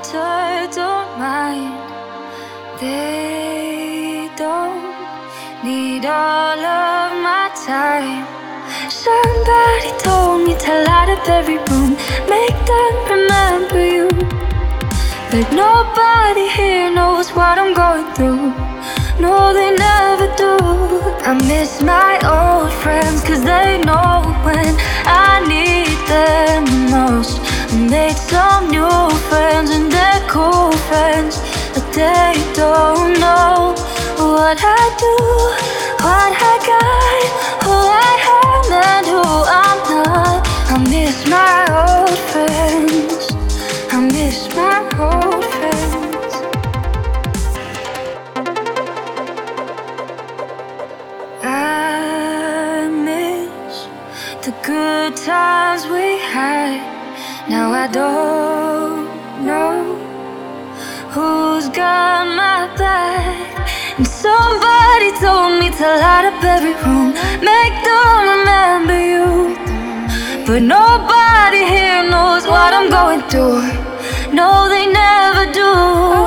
matter, don't mind. They don't need all of my time. Somebody told me to light up every room, make them remember you. But nobody here knows what I'm going through. No, they never do. I miss my old friends, cause they know when I need them the most. I made some new friends, and they're cool friends, but they don't know what I do, what I got, who I am, and who I'm not. I miss my old friends. I miss my old friends. I miss the good times we had. Now I don't know who's got my back. And somebody told me to light up every room, make them remember you. But nobody here knows what I'm going through. No, they never do.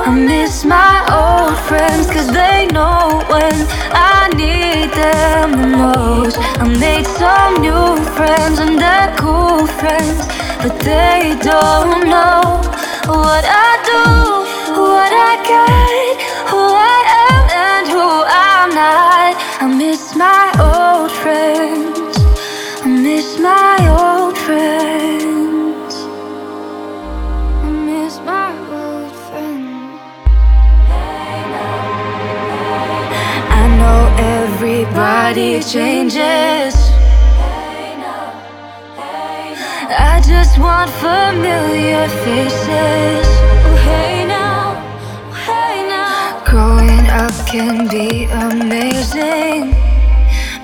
I miss my old friends, cause they know when I need them the most. I made some new friends, and they're cool friends, but they don't know what I do, what I got, who I am, and who I'm not. I miss my old friends. I miss my old friends. I miss my old friends. I know everybody changes. Want familiar faces. Oh, hey now, oh, hey now. Growing up can be amazing.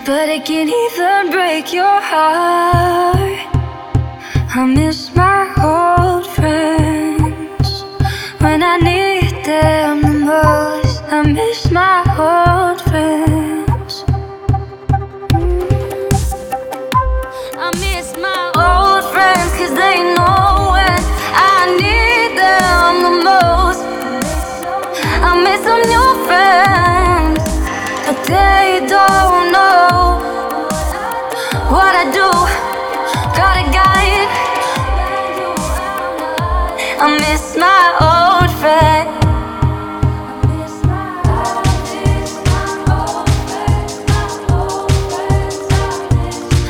But it can even break your heart. I miss my old friends when I need them the most. I miss my they don't know what I do. Got a guide. I miss my old friend.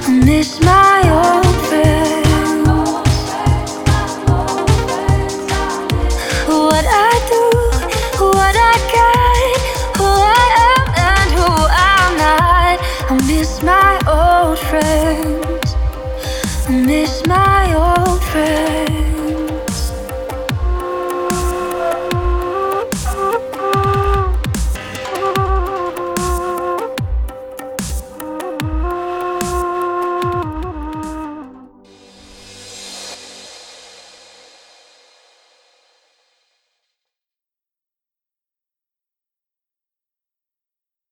I miss my I miss my old friends. I miss my old friends.